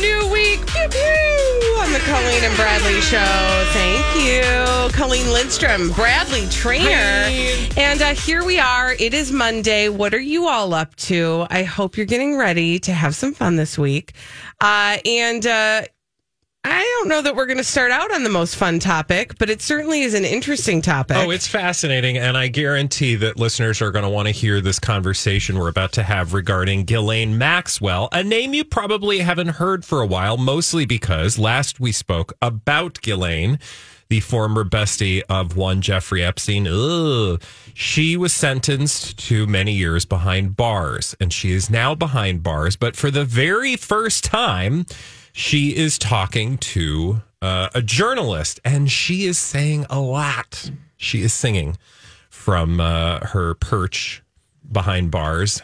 New week. Pew, pew, on the Colleen and Bradley show. Thank you. Colleen Lindstrom, Bradley Traynor. And uh, here we are. It is Monday. What are you all up to? I hope you're getting ready to have some fun this week. Uh, and uh, I don't know that we're going to start out on the most fun topic, but it certainly is an interesting topic. Oh, it's fascinating. And I guarantee that listeners are going to want to hear this conversation we're about to have regarding Ghislaine Maxwell, a name you probably haven't heard for a while, mostly because last we spoke about Ghislaine, the former bestie of one Jeffrey Epstein. Ugh. She was sentenced to many years behind bars, and she is now behind bars. But for the very first time, she is talking to uh, a journalist and she is saying a lot. She is singing from uh, her perch behind bars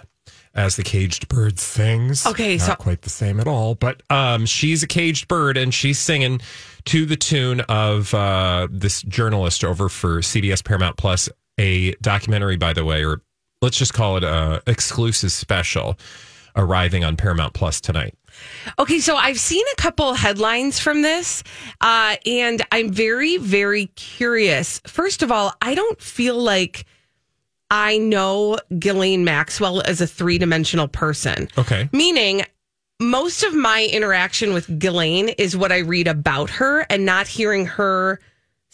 as the caged bird sings. Okay, Not so- quite the same at all, but um, she's a caged bird and she's singing to the tune of uh, this journalist over for CBS Paramount Plus, a documentary, by the way, or let's just call it a exclusive special arriving on Paramount Plus tonight. Okay, so I've seen a couple headlines from this, uh, and I'm very, very curious. First of all, I don't feel like I know Ghislaine Maxwell as a three dimensional person. Okay. Meaning, most of my interaction with Ghislaine is what I read about her and not hearing her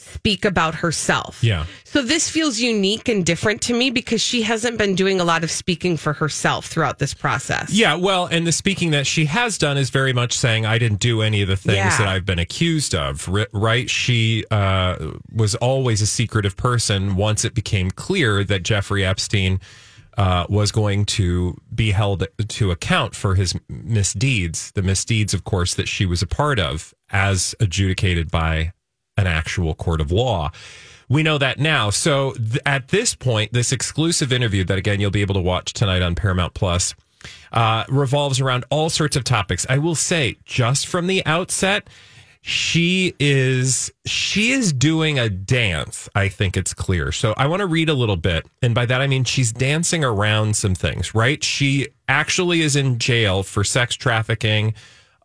speak about herself. Yeah. So this feels unique and different to me because she hasn't been doing a lot of speaking for herself throughout this process. Yeah, well, and the speaking that she has done is very much saying, I didn't do any of the things Yeah. that I've been accused of, right? She uh, was always a secretive person once it became clear that Jeffrey Epstein uh, was going to be held to account for his misdeeds, the misdeeds, of course, that she was a part of as adjudicated by an actual court of law. We know that now. So th- at this point, this exclusive interview that again you'll be able to watch tonight on Paramount Plus uh, revolves around all sorts of topics. I will say, just from the outset, she is she is doing a dance. I think it's clear. So I want to read a little bit, and by that I mean she's dancing around some things. Right? She actually is in jail for sex trafficking,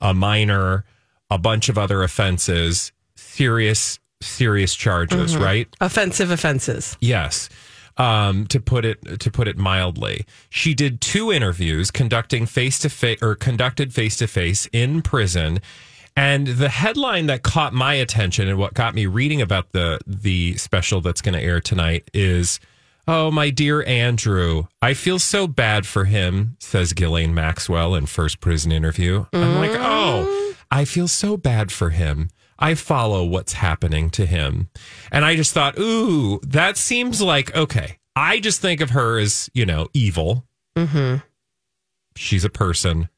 a minor, a bunch of other offenses, serious serious charges. Right? Offensive offenses. Yes. Um, to put it to put it mildly, she did two interviews, conducting face to face or conducted face to face in prison. And the headline that caught my attention and what got me reading about the the special that's going to air tonight is, "Oh, my dear Andrew, I feel so bad for him," says Ghislaine Maxwell in first prison interview. I'm like, "Oh, I feel so bad for him." I follow what's happening to him. And I just thought, ooh, that seems like, okay. I just think of her as, you know, evil. Mm-hmm. She's a person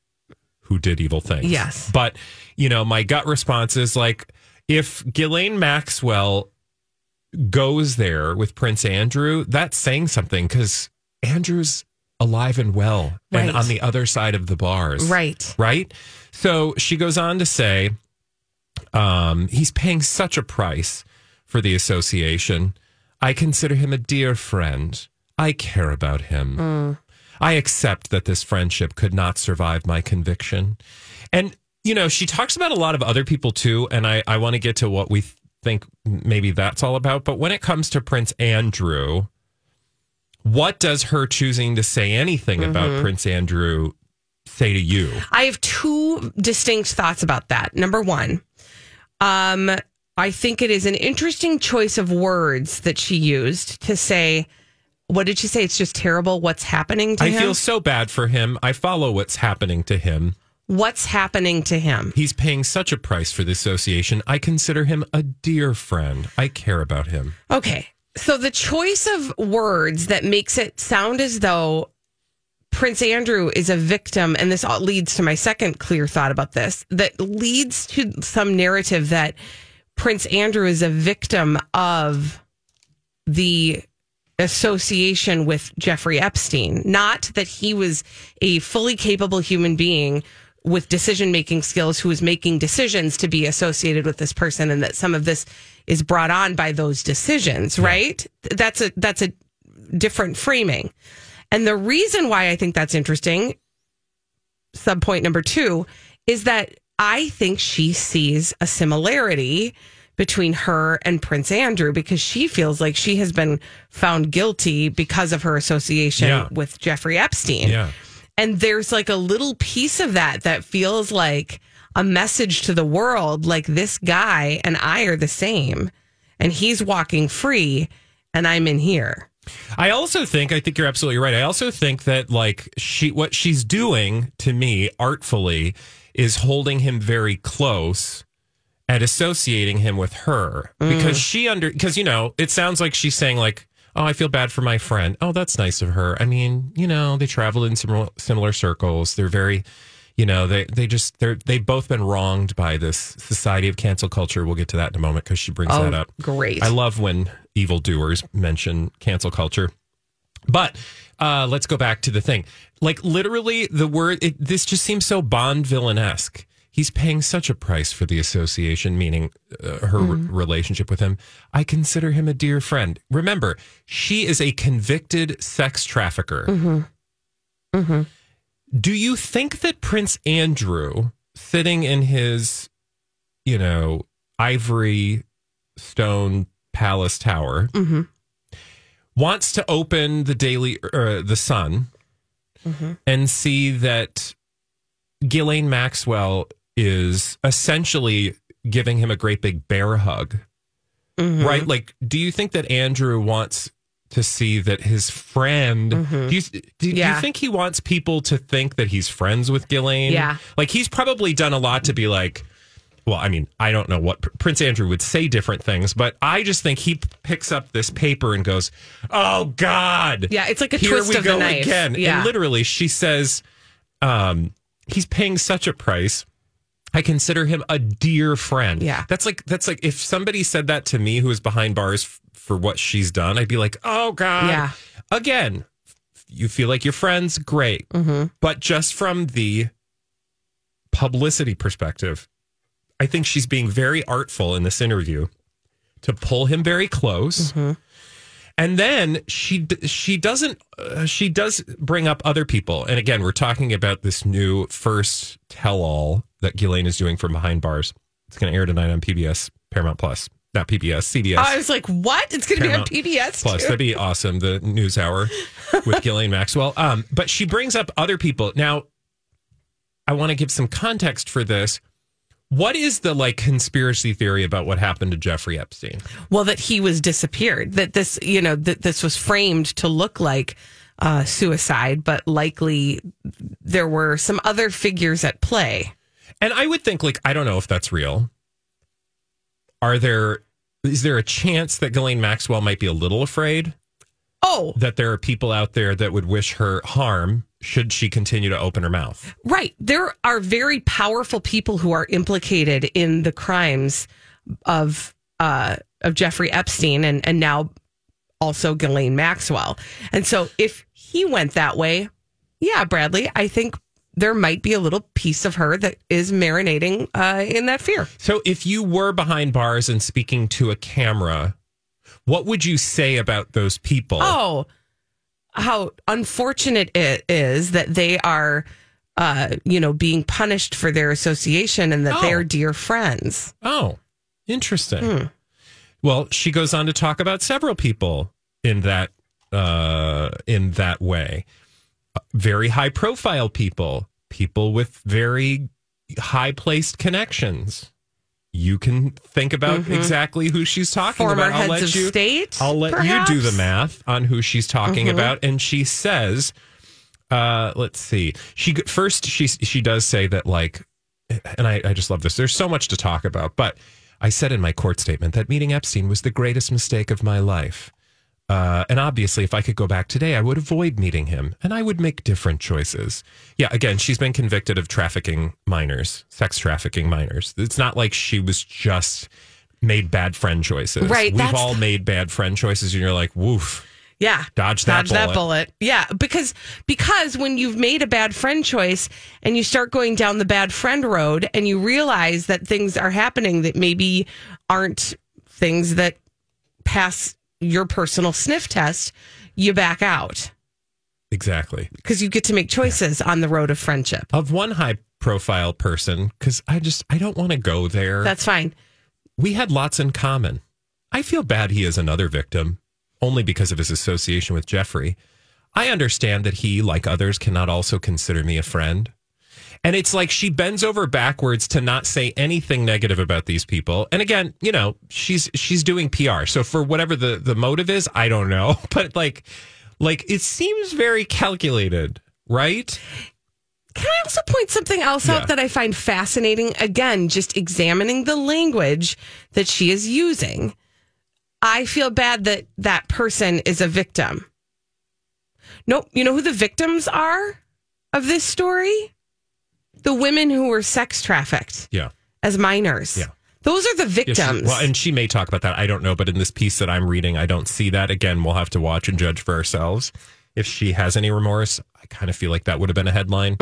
who did evil things. Yes. But, you know, my gut response is like, if Ghislaine Maxwell goes there with Prince Andrew, that's saying something because Andrew's alive and well Right. and on the other side of the bars Right. right? So she goes on to say, um, he's paying such a price for the association. I consider him a dear friend. I care about him. I accept that this friendship could not survive my conviction. And, you know, she talks about a lot of other people too. And I, I want to get to what we think maybe that's all about. But when it comes to Prince Andrew, what does her choosing to say anything about Prince Andrew say to you? I have two distinct thoughts about that. Number one, um, I think it is an interesting choice of words that she used to say, what did she say? It's just terrible what's happening to I him. I feel so bad for him. I follow what's happening to him. what's happening to him? He's paying such a price for the association. I consider him a dear friend. I care about him. Okay. So the choice of words that makes it sound as though Prince Andrew is a victim, and this all leads to my second clear thought about this that leads to some narrative that Prince Andrew is a victim of the association with Jeffrey Epstein, not that he was a fully capable human being with decision making skills who was making decisions to be associated with this person and that some of this is brought on by those decisions, right? That's a that's a different framing. And the reason why I think that's interesting, sub point number 2, is that I think she sees a similarity between her and Prince Andrew because she feels like she has been found guilty because of her association Yeah. with Jeffrey Epstein. Yeah. And there's like a little piece of that that feels like a message to the world like this guy and I are the same and he's walking free and I'm in here. I also think I think you're absolutely right. I also think that like she what she's doing to me artfully is holding him very close and associating him with her. Mm. Because she under because you know it sounds like she's saying like oh I feel bad for my friend. Oh that's nice of her. I mean you know they traveled in similar similar circles. They're very you know they they just they're they've both been wronged by this society of cancel culture. We'll get to that in a moment because she brings oh, that up. great. I love when evildoers mention cancel culture. But uh, let's go back to the thing. Like literally, the word it, this just seems so Bond villainesque. He's paying such a price for the association, meaning uh, her re- relationship with him. I consider him a dear friend. Remember, she is a convicted sex trafficker. Do you think that Prince Andrew, sitting in his, you know, ivory stone palace tower, mm-hmm. wants to open the daily, uh, the Sun, mm-hmm. and see that Ghislaine Maxwell is essentially giving him a great big bear hug, mm-hmm. right? Like, do you think that Andrew wants to see that his friend? Do, you, do, do you think he wants people to think that he's friends with Ghislaine? Yeah. like he's probably done a lot to be like. Well, I mean, I don't know what Pr- Prince Andrew would say different things, but I just think he p- picks up this paper and goes, "Oh God, Yeah, it's like a here twist we of the go knife. again." Yeah. And literally, she says, um, "He's paying such a price." I consider him a dear friend. Yeah. that's like that's like if somebody said that to me who is behind bars f- for what she's done, I'd be like, "Oh God." Yeah. Again, you feel like you're friends, great, Mm-hmm. but just from the publicity perspective, I think she's being very artful in this interview to pull him very close. And then she she doesn't uh, she does bring up other people. And again, we're talking about this new first tell all that Ghislaine is doing from behind bars. It's going to air tonight on PBS Paramount Plus, not PBS, CBS. I was like, what? It's going to be on PBS Plus, too? that'd be awesome. The news hour with Ghislaine Maxwell. Um, but she brings up other people. Now, I want to give some context for this. What is the like conspiracy theory about what happened to Jeffrey Epstein? Well, that he was disappeared. That this, you know, that this was framed to look like uh, suicide, but likely there were some other figures at play. And I would think, like, I don't know if that's real. Are there, is there a chance that Ghislaine Maxwell might be a little afraid Oh, that there are people out there that would wish her harm should she continue to open her mouth? right. There are very powerful people who are implicated in the crimes of uh, of Jeffrey Epstein and and now also Ghislaine Maxwell. And so if he went that way, yeah, Bradley, I think there might be a little piece of her that is marinating uh, in that fear. So, if you were behind bars and speaking to a camera, what would you say about those people? Oh, how unfortunate it is that they are, uh, you know, being punished for their association and that Oh. are dear friends. Oh, interesting. Hmm. Well, she goes on to talk about several people in that uh, in that way. Uh, Very high profile people, people with very high placed connections. You can think about exactly who she's talking Mm-hmm. Former about. I'll let you. state, I'll let you do the math on who she's talking Mm-hmm. about, and she says, uh, "Let's see." She first she she does say that like and I, I just love this. There's so much to talk about, but I said in my court statement that meeting Epstein was the greatest mistake of my life. Uh, and obviously, if I could go back today, I would avoid meeting him and I would make different choices. Yeah, again, she's been convicted of trafficking minors, sex trafficking minors. It's not like she was just made bad friend choices. Right, We've all made bad friend choices, and you're like, woof. Yeah. Dodge that Dodge that bullet. bullet. Yeah. Because because when you've made a bad friend choice and you start going down the bad friend road and you realize that things are happening that maybe aren't things that pass your personal sniff test, you back out. Exactly. Because you get to make choices on the road of friendship. Of one high profile person, because I just, I don't want to go there. That's fine. we had lots in common. I feel bad he is another victim only because of his association with Jeffrey. I understand that he, like others, cannot also consider me a friend. And it's like she bends over backwards to not say anything negative about these people. And again, you know, she's she's doing PR. So for whatever the the motive is, I don't know, but like like it seems very calculated, right? Can I also point something else Yeah. out that I find fascinating? Again, just examining the language that she is using. I feel bad that that person is a victim. Nope. You know who the victims are of this story? The women who were sex trafficked Yeah. as minors. Yeah. Those are the Yeah, she- victims. well, and she may talk about that. I don't know, but in this piece that I'm reading, I don't see that. Again, we'll have to watch and judge for ourselves. If she has any remorse, I kind of feel like that would have been a headline.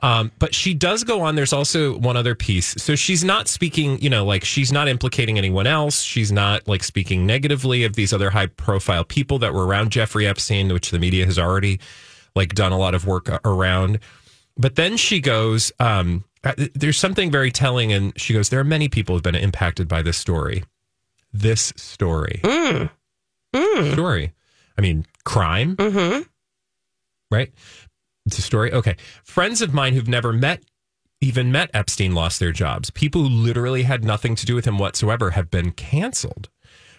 Um, but she does go on. There's also one other piece. So she's not speaking, you know, like she's not implicating anyone else. She's not like speaking negatively of these other high profile people that were around Jeffrey Epstein, which the media has already like done a lot of work around. But then she goes, um, uh, there's something very telling. And she goes, there are many people who've been impacted by this story. This story. Story. I mean, crime. hmm Right? It's a story. Okay. Friends of mine who've never met, even met Epstein, lost their jobs. People who literally had nothing to do with him whatsoever have been canceled.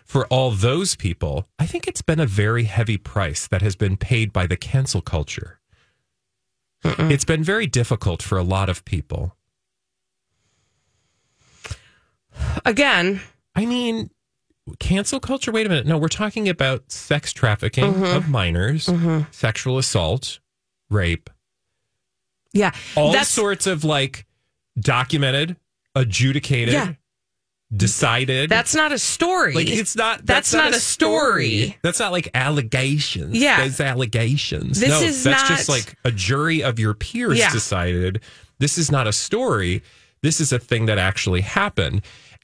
For all those people, I think it's been a very heavy price that has been paid by the cancel culture. It's been very difficult for a lot of people. Again, I mean, cancel culture. Wait a minute. No, we're talking about sex trafficking Mm-hmm. of minors, sexual assault, rape, yeah. all That's sorts of like documented, adjudicated, Yeah. Decided. that's not a story. like it's not. That's not a story. That's not like allegations. Yeah. there's allegations. This no, is that's just like a jury of your peers Yeah. decided. This is not a story. This is a thing that actually happened.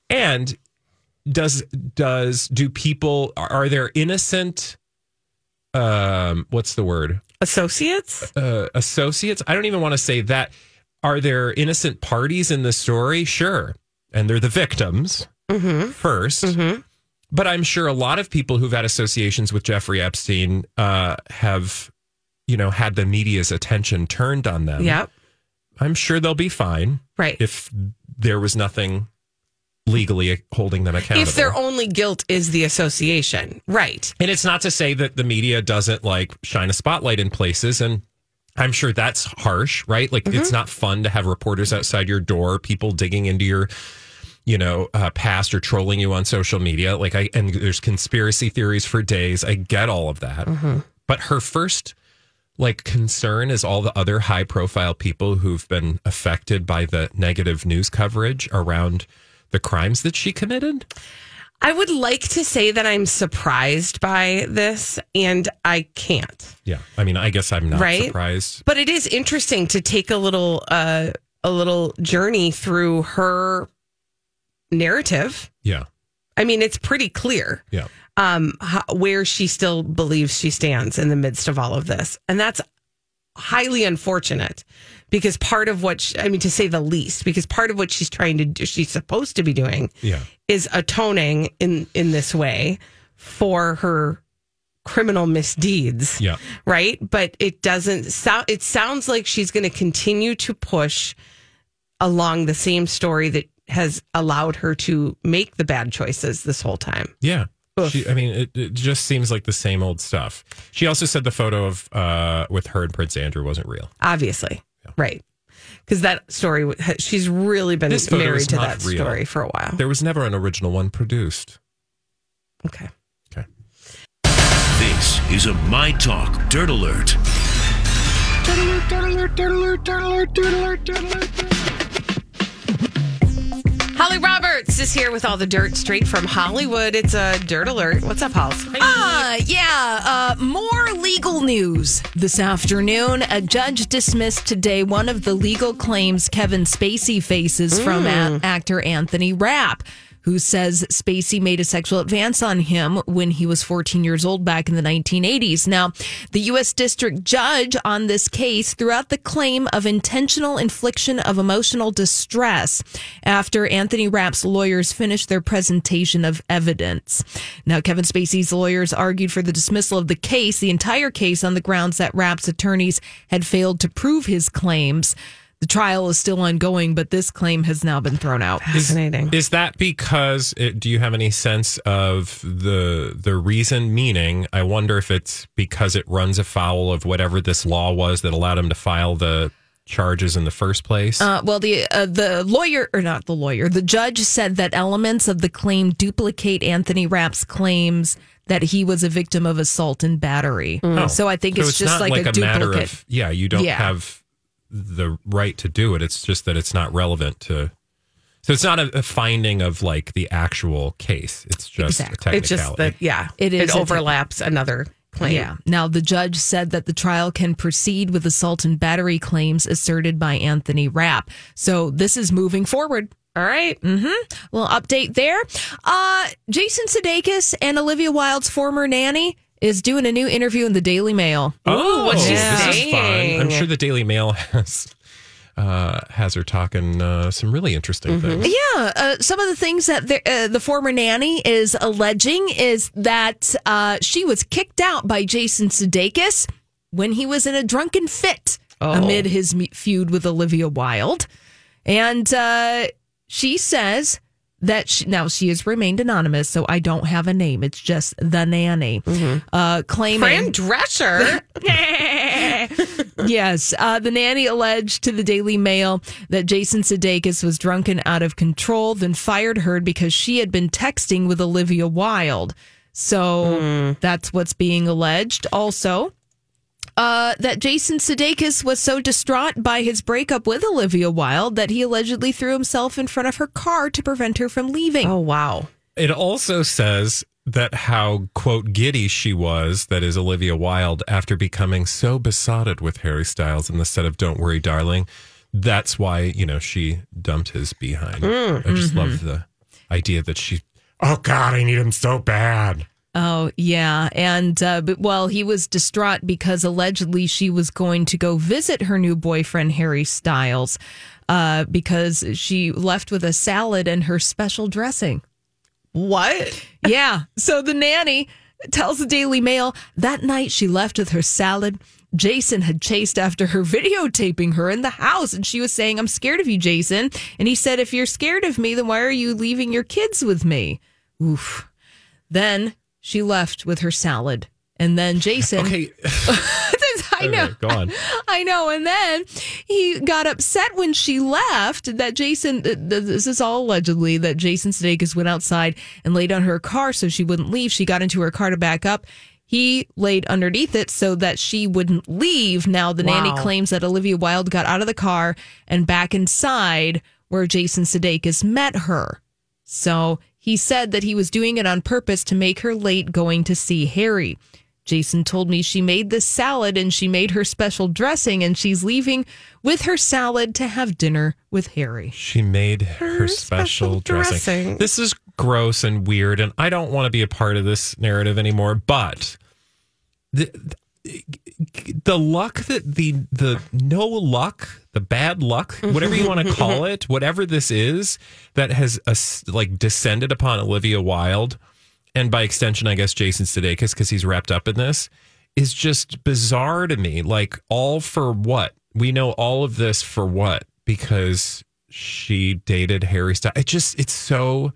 And does does do people are are there innocent? Um, what's the word? associates? uh, associates. I don't even want to say that. Are there innocent parties in the story? Sure. And they're the victims mm-hmm. 1st mm-hmm. But I'm sure a lot of people who've had associations with Jeffrey Epstein uh, have, you know, had the media's attention turned on them. Yep. I'm sure they'll be fine Right. if there was nothing legally holding them accountable. if their only guilt is the association. Right. And it's not to say that the media doesn't like shine a spotlight in places. And I'm sure that's harsh, right? Like it's mm-hmm. not fun to have reporters outside your door, people digging into your, you know, uh, past or trolling you on social media. Like I, and there's conspiracy theories for days. I get all of that. But her first like concern is all the other high profile people who've been affected by the negative news coverage around the crimes that she committed. I would like to say that I'm surprised by this, and I can't. Yeah. I mean, I guess I'm not Right? surprised. But it is interesting to take a little uh, a little journey through her narrative. Yeah. I mean, it's pretty clear Yeah. um, how, where she still believes she stands in the midst of all of this, and that's highly unfortunate because part of what she, I mean, to say the least, because part of what she's trying to do, she's supposed to be doing, Yeah. is atoning in in this way for her criminal misdeeds Yeah. right but it doesn't sound it sounds like she's going to continue to push along the same story that has allowed her to make the bad choices this whole time Yeah. She, I mean, it, it just seems like the same old stuff. She also said the photo of uh, with her and Prince Andrew wasn't real. obviously right because that story she's really been married to that real. story for a while There was never an original one produced. okay Okay. This is a My Talk Dirt Alert. Dirt alert! Dirt alert! Dirt alert! Dirt alert! Dirt alert! Dirt Alert. Holly Roberts is here with all the dirt straight from Hollywood. It's a dirt alert. What's up, Hollis? Uh, yeah, uh, more legal news this afternoon. A judge dismissed today one of the legal claims Kevin Spacey faces from a- actor Anthony Rapp. Who says Spacey made a sexual advance on him when he was 14 years old back in the 1980s? Now, the U.S. District Judge on this case threw out the claim of intentional infliction of emotional distress after Anthony Rapp's lawyers finished their presentation of evidence. Now, Kevin Spacey's lawyers argued for the dismissal of the case, the entire case, on the grounds that Rapp's attorneys had failed to prove his claims. The trial is still ongoing, but this claim has now been thrown out. Fascinating. Is that because? It, do you have any sense of the the reason? Meaning, I wonder if it's because it runs afoul of whatever this law was that allowed him to file the charges in the first place. Uh, well, the uh, the lawyer or not the lawyer, the judge said that elements of the claim duplicate Anthony Rapp's claims that he was a victim of assault and battery. Oh. So I think it's, just not like, a, matter duplicate. of yeah, you don't Yeah. have the right to do it. It's just that it's not relevant to. So it's not a, a finding of like the actual case. It's just Exactly. a It's just technicality. that, yeah, It is It a overlaps another claim. Yeah. Now, the judge said that the trial can proceed with assault and battery claims asserted by Anthony Rapp. So this is moving forward. All right. Mm hmm. Well, update there. Uh, Jason Sudeikis and Olivia Wilde's former nanny is doing a new interview in the Daily Mail. Oh, what's she this is fun. I'm sure the Daily Mail has uh, has her talking uh, some really interesting Mm-hmm. things. Yeah, uh, some of the things that the, uh, the former nanny is alleging is that uh, she was kicked out by Jason Sudeikis when he was in a drunken fit amid his feud with Olivia Wilde, and uh, she says that she, now she has remained anonymous, so I don't have a name. It's just the nanny uh, claiming Fran Drescher. yes, uh, the nanny alleged to the Daily Mail that Jason Sudeikis was drunk and out of control, then fired her because she had been texting with Olivia Wilde. So that's what's being alleged. Also, uh, that Jason Sudeikis was so distraught by his breakup with Olivia Wilde that he allegedly threw himself in front of her car to prevent her from leaving. oh, wow. It also says that how quote giddy she was that is Olivia Wilde after becoming so besotted with Harry Styles in the set of Don't Worry Darling. That's why, you know, she dumped his behind. I just love the idea that she Oh God, I need him so bad. Oh, yeah. And, uh, but, well, he was distraught because allegedly she was going to go visit her new boyfriend, Harry Styles, uh, because she left with a salad and her special dressing. What? Yeah. So the nanny tells the Daily Mail that night she left with her salad. Jason had chased after her, videotaping her in the house, and she was saying, I'm scared of you, Jason. And he said, If you're scared of me, then why are you leaving your kids with me? Oof. Then she left with her salad. And then Jason. Okay. I know. Okay, go on. I know. And then he got upset when she left that Jason, th- th- this is all allegedly, that Jason Sudeikis went outside and laid on her car so she wouldn't leave. She got into her car to back up. He laid underneath it so that she wouldn't leave. Now, the nanny claims that Olivia Wilde got out of the car and back inside where Jason Sudeikis met her. So he said that he was doing it on purpose to make her late going to see Harry. Jason told me she made this salad and she made her special dressing and she's leaving with her salad to have dinner with Harry. She made her, special, special dressing. dressing. This is gross and weird, and I don't want to be a part of this narrative anymore. But the the luck that the the no luck, the bad luck, whatever you want to call it, whatever this is that has uh, like descended upon Olivia Wilde, and by extension, I guess Jason Sudeikis because he's wrapped up in this, is just bizarre to me. Like all for what? We know all of this for what? Because she dated Harry Styles. It just it's so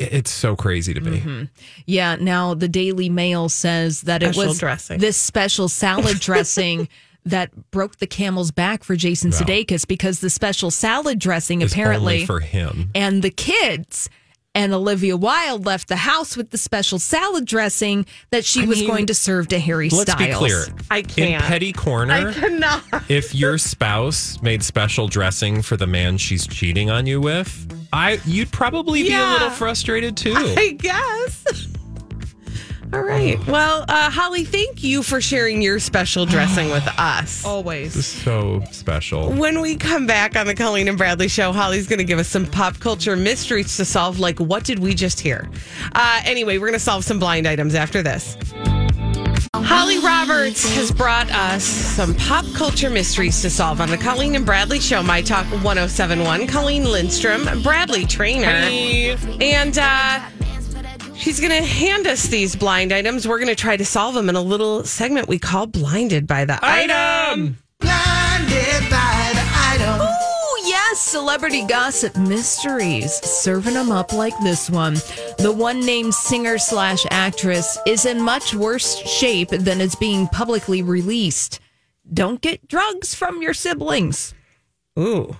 it's so crazy to me. Mm-hmm. Yeah, now the Daily Mail says that Special it was dressing. this special salad dressing that broke the camel's back for Jason Wow. Sudeikis because the special salad dressing It's apparently only for him. and the kids And Olivia Wilde left the house with the special salad dressing that she I was mean, going to serve to Harry Let's Styles. be clear. I can't. Petty Corner, I cannot. if your spouse made special dressing for the man she's cheating on you with, I you'd probably be a little frustrated too. I guess. All right. Well, uh, Holly, thank you for sharing your special dressing with us. Always. so special. When we come back on the Colleen and Bradley show, Holly's going to give us some pop culture mysteries to solve, like what did we just hear? Uh, anyway, we're going to solve some blind items after this. Holly Roberts has brought us some pop culture mysteries to solve on the Colleen and Bradley show, My Talk 1071. Colleen Lindstrom, Bradley Traynor. And uh, she's going to hand us these blind items. We're going to try to solve them in a little segment we call Blinded by the Item. Blinded by the Item. Oh, yes, celebrity gossip mysteries. Serving them up like this one. The one named singer slash actress is in much worse shape than is being publicly released. Don't get drugs from your siblings. Ooh.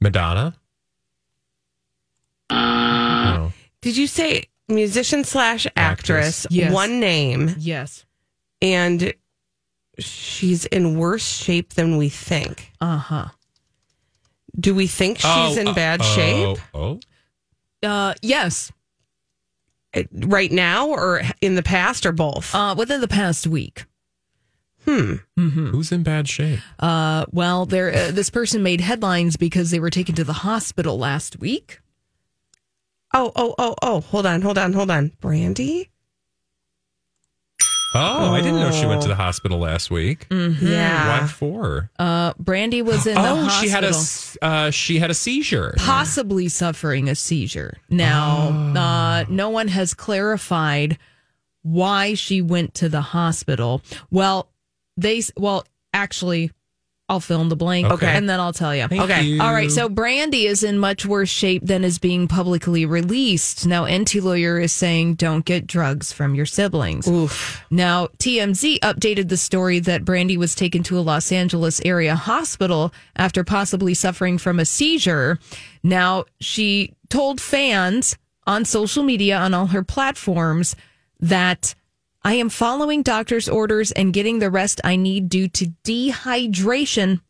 Madonna. No. Did you say musician slash actress? Actress. Yes. One name, Yes. and she's in worse shape than we think. Uh huh. Do we think she's Oh, in bad uh, shape Oh, Uh, yes. Uh, right now, or in the past, or both? Uh, within the past week. oh. who's in bad shape? Uh, well, there. Uh, this person made headlines because they were taken to the hospital last week. Oh, oh, oh, oh! Hold on, hold on, hold on. Brandy? Oh, I didn't know she went to the hospital last week. Yeah. What for? Uh, Brandy was in the oh, hospital. she had a s- uh, she had a seizure. possibly suffering a seizure. Now, uh, no one has clarified why she went to the hospital. Well, they well actually, I'll fill in the blank, Okay. and then I'll tell you. Thank Okay. you. All right, so Brandy is in much worse shape than is being publicly released. Now, Enty Lawyer is saying don't get drugs from your siblings. Oof. Now, TMZ updated the story that Brandy was taken to a Los Angeles area hospital after possibly suffering from a seizure. Now, she told fans on social media, on all her platforms, that I am following doctor's orders and getting the rest I need due to dehydration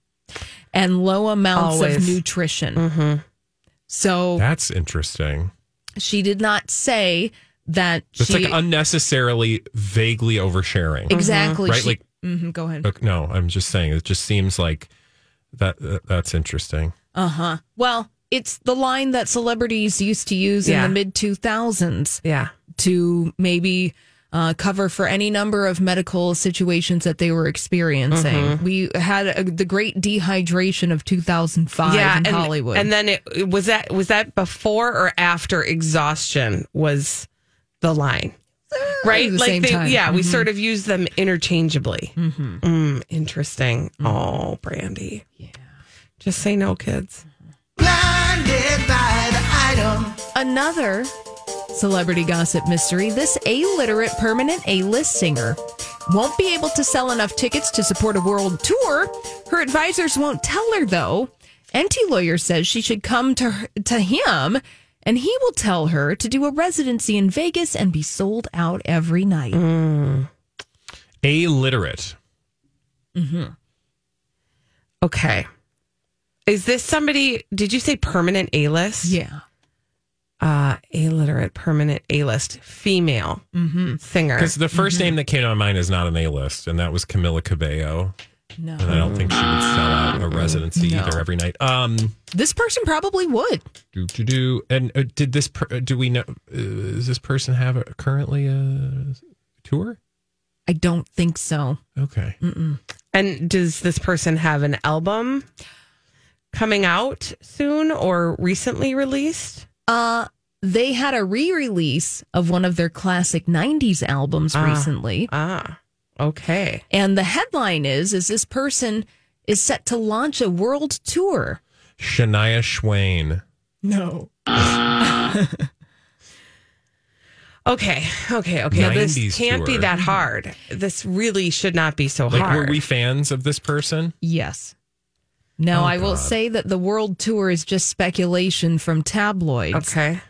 and low amounts of Always. nutrition. So That's interesting. she did not say that It's she like unnecessarily vaguely oversharing. exactly. Right? she- Like- Mhm, go ahead. Look, no, I'm just saying it just seems like that, that that's interesting. Uh huh. Well, it's the line that celebrities used to use Yeah. in the mid 2000s Yeah. to maybe uh, cover for any number of medical situations that they were experiencing. Mm-hmm. We had a, the great dehydration of 2005 yeah, in and, Hollywood. And then it it- was that was that before or after exhaustion was the line, right? the like same they, time. yeah, we Mhm. sort of use them interchangeably. Mm, interesting. Oh, Brandy. Yeah. Just say no, kids. Another celebrity gossip mystery this illiterate permanent A list singer won't be able to sell enough tickets to support a world tour. Her advisors won't tell her, though. Enty Lawyer says she should come to, her, to him and he will tell her to do a residency in Vegas and be sold out every night. Illiterate. Hmm. Okay. Is this somebody? Did you say permanent A list? Yeah. Uh, illiterate permanent A list female singer. Because the 1st Mm-hmm. name that came to my mind is not an A list, and that was Camila Cabello. No. And I don't think she would sell out a residency No. either every night. Um, This person probably would. do do do. And uh, did this? Per, do we know? Uh, does this person have a, currently a tour? I don't think so. Okay. And does this person have an album coming out soon or recently released? Uh, they had a re-release of one of their classic 90s albums recently. Ah, okay. And the headline is is this person is set to launch a world tour. Shania Swain. No. Okay, okay, okay. This can't be that hard. This really should not be so Like, hard. were we fans of this person? Yes. Now Oh, I will say that the world tour is just speculation from tabloids. okay.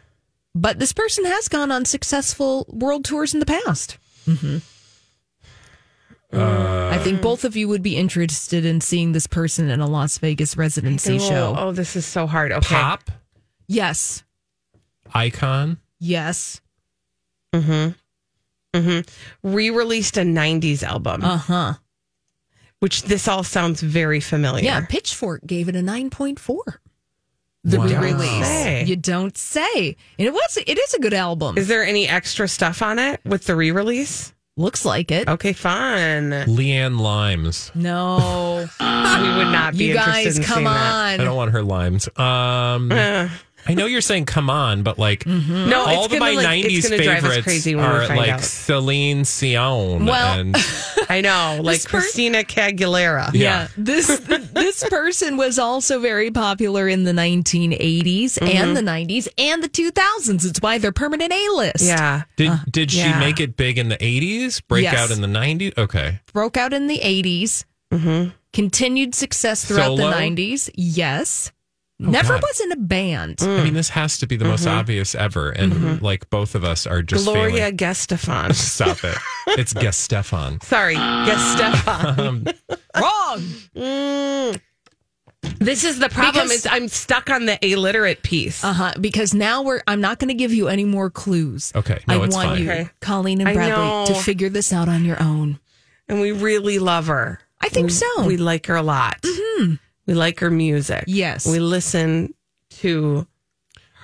but this person has gone on successful world tours in the past. hmm I think both of you would be interested in seeing this person in a Las Vegas residency oh, show. Oh, this is so hard. Okay. Pop Yes. icon. Yes. Mm hmm. Mm hmm. Re-released a '90s album, Uh huh. Which this all sounds very familiar. Yeah. Pitchfork gave it a 9.4. The Wow. re-release. Say. You don't say. And it was it is a good album. Is there any extra stuff on it with the re-release? Looks like it. Okay, fun. Leanne Limes. No. we would not be you interested guys, in come seeing that. I don't want her limes. Um, Uh, I know you're saying come on, but like no, all of my like, '90s gonna drive us favorites crazy when we are like out. Celine Sion Well- and I know, like per- Christina Caguilera. Yeah. This this person was also very popular in the 1980s Mm-hmm. and the 90s and the 2000s. It's why they're permanent A list. Yeah. did did she yeah. make it big in the '80s? Break Yes. out in the '90s? Okay. Broke out in the 80s. Mm-hmm. Continued success throughout Solo? the 90s. Yes. Never Oh, God. was in a band. Mm. I mean, this has to be the most obvious ever, and like both of us are just Mm-hmm. Gloria failing. Gestefan. Stop it! It's Guest Stefan. Sorry, Gestefan. Um, Wrong. This is the problem. Because- is I'm stuck on the illiterate piece. Uh huh. Because now we're. I'm not going to give you any more clues. Okay. No, I it's want fine. you, Okay. Colleen and Bradley, to figure this out on your own. and we really love her. I think We- so. We like her a lot. We like her music. Yes. We listen to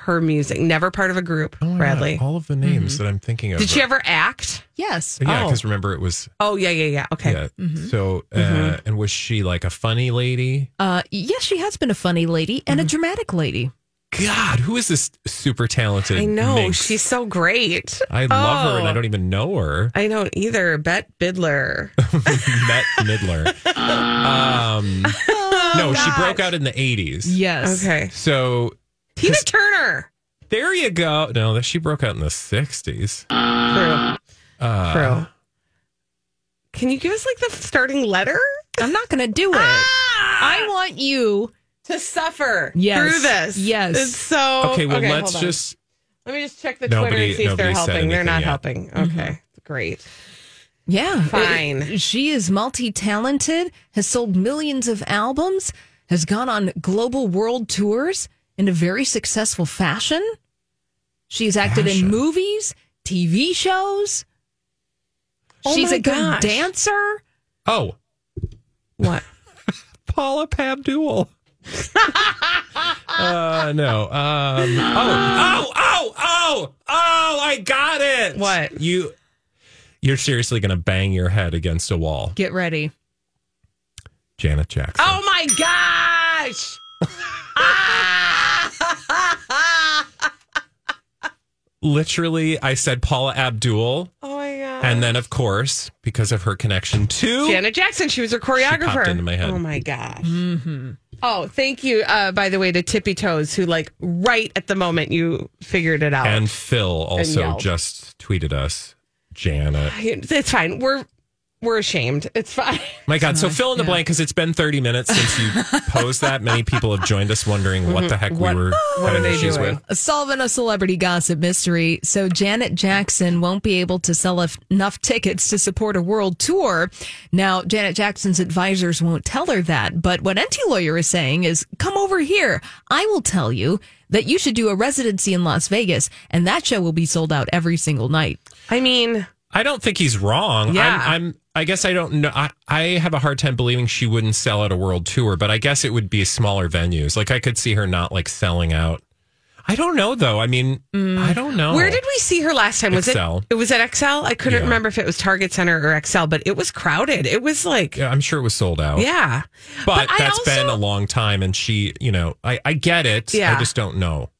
her music. Never part of a group, Oh my God, Bradley. all of the names that I'm thinking of. Did she ever act? Yes. Yeah, Oh. because remember it was Oh, yeah, yeah, yeah. Okay. yeah. Mm-hmm. So uh, and was she like a funny lady? Uh, yes, she has been a funny lady and a dramatic lady. God, who is this super talented? I know. minx? She's so great. I love her, and Oh. I don't even know her. I don't either. Bet Bidler. Met Midler. Um, no, she broke out in the '80s. Yes. Okay. So Tina Turner. there you go. No, that she broke out in the '60s. True. Uh, True. Can you give us like the starting letter? I'm not going to do it. I want you. To suffer Yes. through this. Yes. It's so. Okay, well, let's just. Let me just check the Twitter and see if they're nobody said helping. They're not anything helping. Okay. Great. Yeah. Fine. Uh, She is multi talented, has sold millions of albums, has gone on global world tours in a very successful fashion. She's acted in movies, TV shows. Oh She's my a good gosh. dancer. Oh, What? Paula Pabdul. Uh, no. Um, oh, oh, oh, oh, oh! I got it. What? you? You're seriously going to bang your head against a wall, Get ready. Janet Jackson. Oh my gosh. Literally, I said Paula Abdul, Oh my god. and then of course, because of her connection to Janet Jackson. She was her choreographer. popped into my head. Oh my gosh. Oh, thank you. Uh, by the way, to Tippy Toes, who like right at the moment you figured it out. and Phil also yelled. just tweeted us, Janet. it's fine. We're we're ashamed. It's fine. My God. So fill in the blank because it's been 30 minutes since you posed that. Many people have joined us wondering what mm-hmm. the heck What- we were what are having they issues doing? with. Solving a celebrity gossip mystery. So Janet Jackson won't be able to sell enough tickets to support a world tour. Now, Janet Jackson's advisors won't tell her that, but what Enty Lawyer is saying is, come over here. I will tell you that you should do a residency in Las Vegas, and that show will be sold out every single night. I mean, I don't think he's wrong. Yeah. I'm, I'm I guess I don't know. I, I have a hard time believing she wouldn't sell out a world tour, but I guess it would be smaller venues. Like I could see her not like selling out. I don't know though. I mean, mm. I don't know. where did we see her last time? Was Xcel. it? It was at Xcel. I couldn't Yeah. remember if it was Target Center or Xcel, but it was crowded. It was like, yeah. I'm sure it was sold out. Yeah. But, I that's also- been a long time, and she, you know, I, I get it. Yeah. I just don't know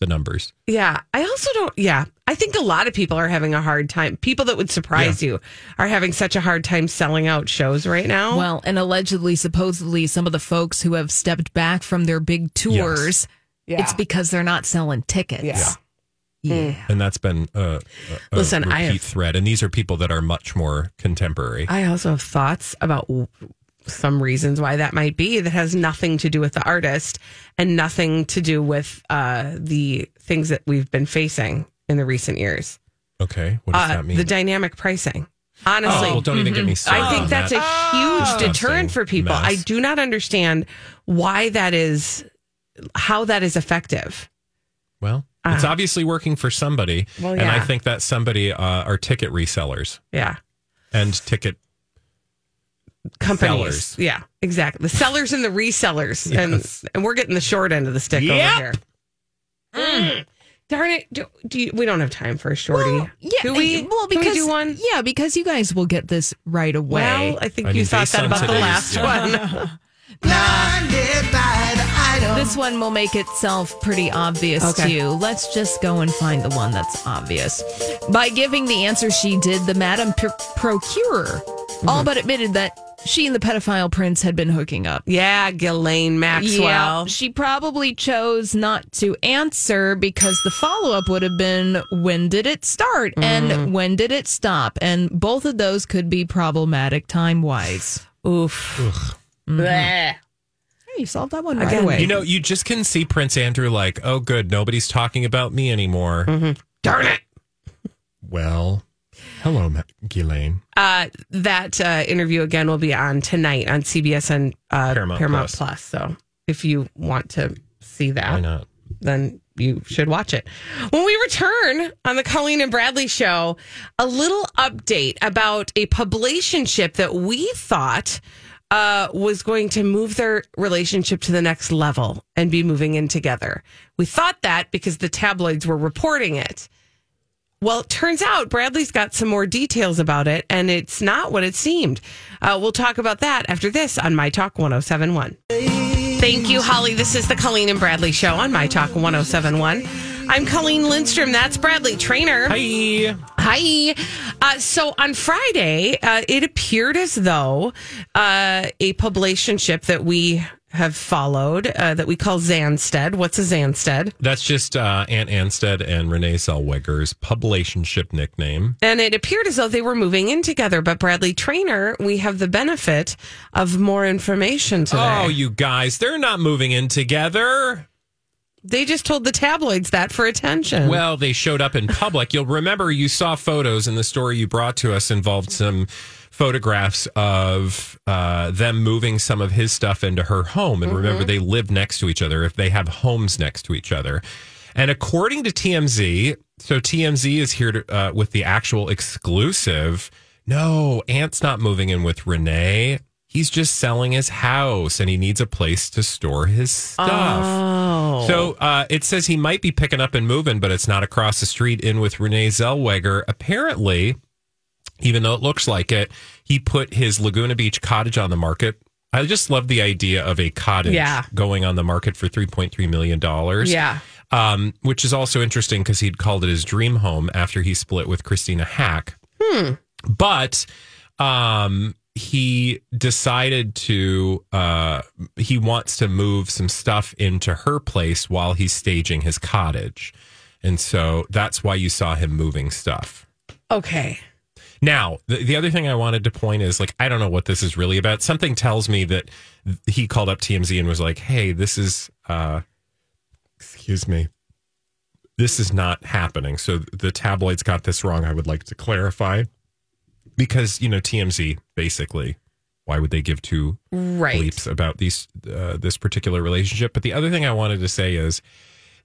the numbers. Yeah. I also don't. Yeah. I think a lot of people are having a hard time. People that would surprise you are having such a hard time selling out shows right now. Well, and allegedly, supposedly, some of the folks who have stepped back from their big tours, Yeah. it's because they're not selling tickets. Yeah. Yeah. Mm. And that's been a, a, a Listen, repeat I have- thread. And these are people that are much more contemporary. I also have thoughts about w- some reasons why that might be that has nothing to do with the artist and nothing to do with uh, the things that we've been facing in the recent years. Okay, what does Uh, that mean? the dynamic pricing. Honestly, oh, don't even get me started. I think that's that. a huge deterrent for people. I do not understand why that is, how that is effective. Well, it's obviously working for somebody, Uh. Well, and I think that somebody uh, are ticket resellers Yeah. and ticket. Companies. Sellers. Yeah, exactly. The sellers and the resellers. Yes. And and we're getting the short end of the stick Yep. over here. Mm. Darn it. Do, do you, we don't have time for a shorty. Well, yeah, Do we? well Can we because do one? yeah, because you guys will get this right away. Well, I think I you thought that about the last yeah. one. This one will make itself pretty obvious Okay. to you. Let's just go and find the one that's obvious. By giving the answer she did, the Madam P- Procurer Mm-hmm. all but admitted that she and the pedophile prince had been hooking up. yeah, Ghislaine Maxwell. Yeah, she probably chose not to answer because the follow up would have been when did it start Mm. and when did it stop? And both of those could be problematic time wise. Oof. Bleh. You solved that one right Again, away. You know, you just can see Prince Andrew like, oh, good, nobody's talking about me anymore. Mm-hmm. Darn it. Well, hello, Ma- Ghislaine. Uh, that uh, interview again will be on tonight on CBS and uh, Paramount Paramount, Plus. Plus. So if you want to see that, Why not? then you should watch it. When we return on the Colleen and Bradley show, a little update about a publicationship that we thought uh, was going to move their relationship to the next level and be moving in together. We thought that because the tabloids were reporting it. Well, it turns out Bradley's got some more details about it, and it's not what it seemed. Uh, we'll talk about that after this on My Talk 1071. Thank you, Holly. This is the Colleen and Bradley Show on My Talk 1071. I'm Colleen Lindstrom. That's Bradley Traynor. Hi. Hi. Uh, so on Friday, uh, it appeared as though uh, a publicationship that we have followed uh, that we call Zanstead. What's a Zanstead? That's just uh, Ant Anstead and Renee Zellweger's publicationship nickname. And it appeared as though they were moving in together. But Bradley Traynor, we have the benefit of more information today. Oh, you guys, they're not moving in together. They just told the tabloids that for attention. Well, they showed up in public. You'll remember you saw photos, and the story you brought to us involved some photographs of uh, them moving some of his stuff into her home. And remember, they live next to each other if they have homes next to each other. And according to TMZ, so TMZ is here to, uh, with the actual exclusive. No, Ant's not moving in with Renee. He's just selling his house and he needs a place to store his stuff. Oh. So uh, it says he might be picking up and moving, but it's not across the street in with Renee Zellweger. Apparently, even though it looks like it, he put his Laguna Beach cottage on the market. I just love the idea of a cottage Yeah. going on the market for $3.3 million. Yeah. Um, which is also interesting because he'd called it his dream home after he split with Christina Haack. But um, he decided to, uh, he wants to move some stuff into her place while he's staging his cottage. And so that's why you saw him moving stuff. okay. Now, the, the other thing I wanted to point is like, I don't know what this is really about. Something tells me that he called up TMZ and was like, hey, this is, uh, excuse me, this is not happening. So the tabloids got this wrong. I would like to clarify because, you know, TMZ basically, why would they give two Right. bleeps about these, uh, this particular relationship? But the other thing I wanted to say is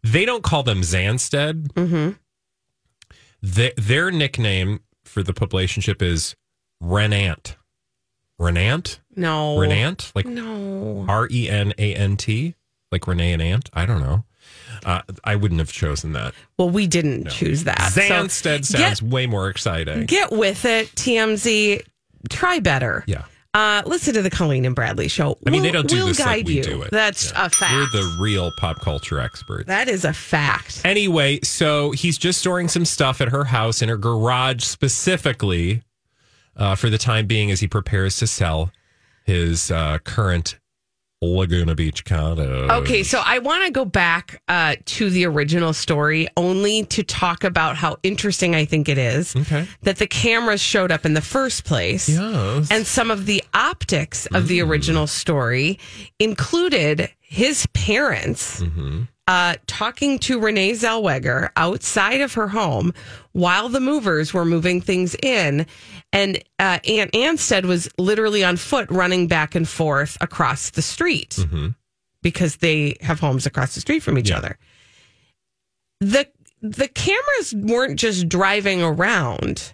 they don't call them Zanstead. Mm-hmm. Th- their nickname for the relationship is Renant. Renant? No. Renant? Like No. R E N A N T? Like Renee and Ant? I don't know. Uh, I wouldn't have chosen that. Well, we didn't choose that. So Zanstead sounds way more exciting. get with it, TMZ. Try better. yeah. Uh, listen to the Colleen and Bradley show. I mean, they We'll- don't do we'll this guide like we you. do it. That's Yeah. a fact. We're the real pop culture experts. that is a fact. Anyway, so he's just storing some stuff at her house in her garage specifically uh, for the time being as he prepares to sell his uh, current Laguna Beach Cottage. Okay, so I want to go back uh, to the original story only to talk about how interesting I think it is Okay. that the cameras showed up in the first place. Yes. And some of the optics of the original story included his parents uh, talking to Renee Zellweger outside of her home while the movers were moving things in. And uh, Ant Anstead was literally on foot running back and forth across the street because they have homes across the street from each Yeah. other. The the cameras weren't just driving around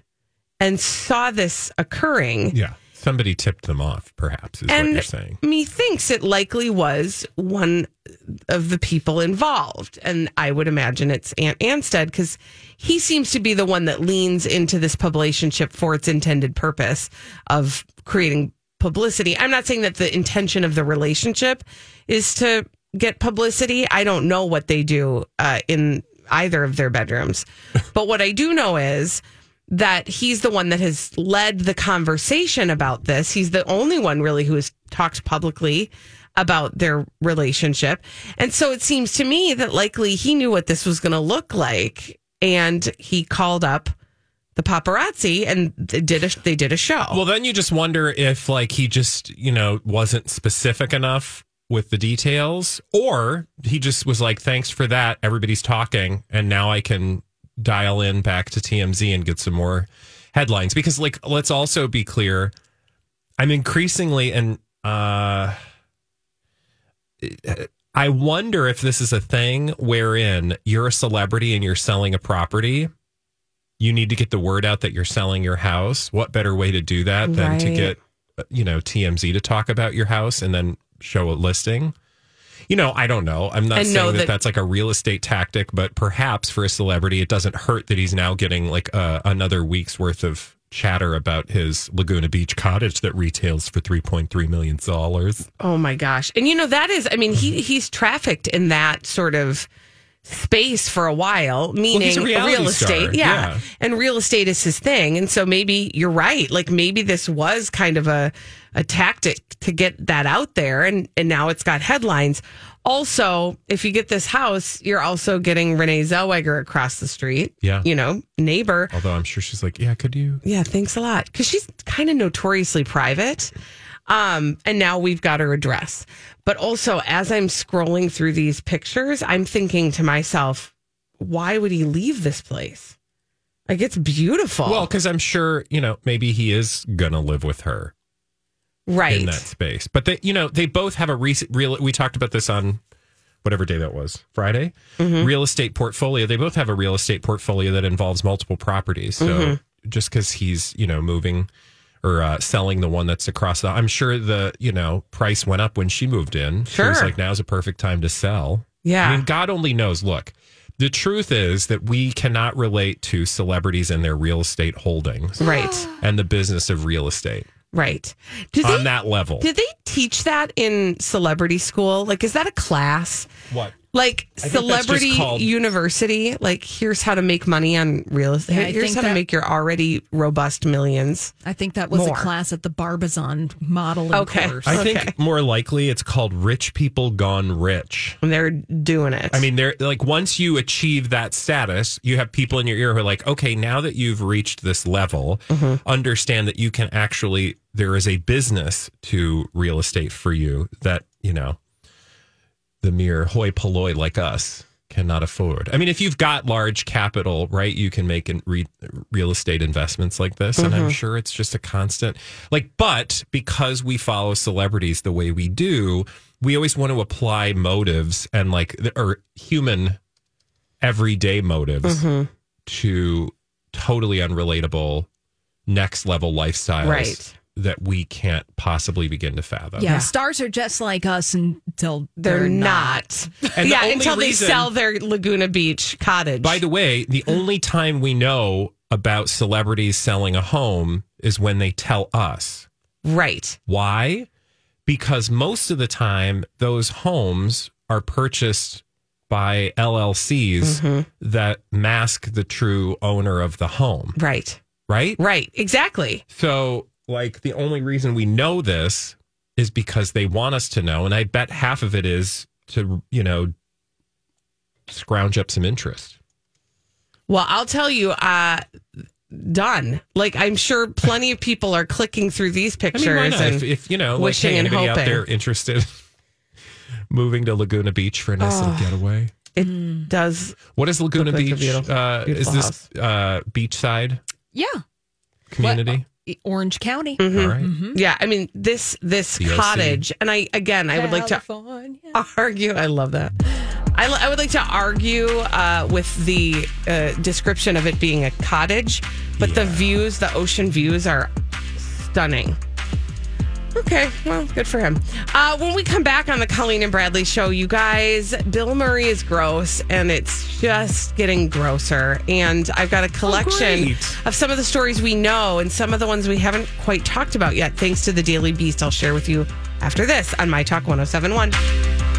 and saw this occurring yeah. Somebody tipped them off, perhaps, is what and you're saying. methinks it likely was one of the people involved. And I would imagine it's Ant Anstead because he seems to be the one that leans into this publicationship for its intended purpose of creating publicity. I'm not saying that the intention of the relationship is to get publicity. I don't know what they do uh, in either of their bedrooms. but what I do know is that he's the one that has led the conversation about this. He's the only one really who has talked publicly about their relationship. And so it seems to me that likely he knew what this was going to look like and he called up the paparazzi and they did a they did a show. Well, then you just wonder if, like, he just, you know, wasn't specific enough with the details, or he just was like, thanks for that. Everybody's talking. And now I can dial in back to TMZ and get some more headlines. Because, like, let's also be clear I'm increasingly, and, uh, I wonder if this is a thing wherein you're a celebrity and you're selling a property. You need to get the word out that you're selling your house. What better way to do that than to get, you know, TMZ to talk about your house and then show a listing? You know, I don't know. I'm not And saying that, that- that's like a real estate tactic, but perhaps for a celebrity, it doesn't hurt that he's now getting like uh, another week's worth of chatter about his Laguna Beach cottage that retails for $3.3 million. Oh my gosh. And you know that is I mean he he's trafficked in that sort of space for a while meaning he's a real estate yeah. yeah. and real estate is his thing and so maybe you're right like maybe this was kind of a a tactic to get that out there and and now it's got headlines also if you get this house you're also getting Renee Zellweger across the street Yeah. you know neighbor Although I'm sure she's like, yeah, could you? yeah, thanks a lot. Because she's kind of notoriously private. Um, and now we've got her address. But also, as I'm scrolling through these pictures, I'm thinking to myself, why would he leave this place? Like, it's beautiful. Well, because I'm sure, you know, maybe he is going to live with her. right. in that space. But they, you know, they both have a recent real. We talked about this on whatever day that was, Friday. Mm-hmm. Real estate portfolio. They both have a real estate portfolio that involves multiple properties. So Mm-hmm. just because he's, you know, moving or uh, selling the one that's across the, I'm sure the, you know, price went up when she moved in. She was like, now's a perfect time to sell. Yeah. I mean, God only knows. Look. The truth is that we cannot relate to celebrities and their real estate holdings Right. and the business of real estate Right. On they, that level. did they teach that in celebrity school? Like, is that a class? What? Like think that's just celebrity called- university, like here's how to make money on real estate. Yeah, here's think how to make your already robust millions. I think that was More. a class at the Barbizon modeling Okay. course. I Okay. think more likely it's called rich people gone rich. And they're doing it. I mean, they're like once you achieve that status, you have people in your ear who are like, okay, now that you've reached this level, mm-hmm. understand that you can actually there is a business to real estate for you that you know the mere hoi polloi like us cannot afford. I mean, if you've got large capital, right, you can make in re- real estate investments like this, and I'm mm-hmm. sure it's just a constant. Like, but because we follow celebrities the way we do, we always want to apply motives and like or human everyday motives mm-hmm. to totally unrelatable next level lifestyles Right. That we can't possibly begin to fathom. yeah, stars are just like us until they're, they're, not. And yeah, only until they sell their Laguna Beach cottage. By the way, the only time we know about celebrities selling a home is when they tell us. right. Why? Because most of the time, those homes are purchased by LLCs Mm-hmm. that mask the true owner of the home, Right. right? Right. Exactly. So, like, the only reason we know this is because they want us to know. And I bet half of it is to, you know, scrounge up some interest. Well, I'll tell you, uh, done. Like I'm sure plenty of people are clicking through these I pictures mean, why not? and If, if you know, like, wishing hey, and anybody out there interested moving to Laguna Beach for a nice little getaway? it does. What is Laguna Look like a Beach? beautiful- uh, is this uh, beachside Yeah. community? Orange County. All right. Yeah, I mean this this The OC. cottage, and I again I would like to argue. I love that. I, I would like to argue uh, with the uh, description of it being a cottage, but the views, the ocean views, are stunning. Okay, well, good for him. Uh, when we come back on the Colleen and Bradley show, you guys, Bill Murray is gross, and it's just getting grosser. And I've got a collection great. of some of the stories we know and some of the ones we haven't quite talked about yet, thanks to the Daily Beast. I'll share with you after this on My Talk 1071.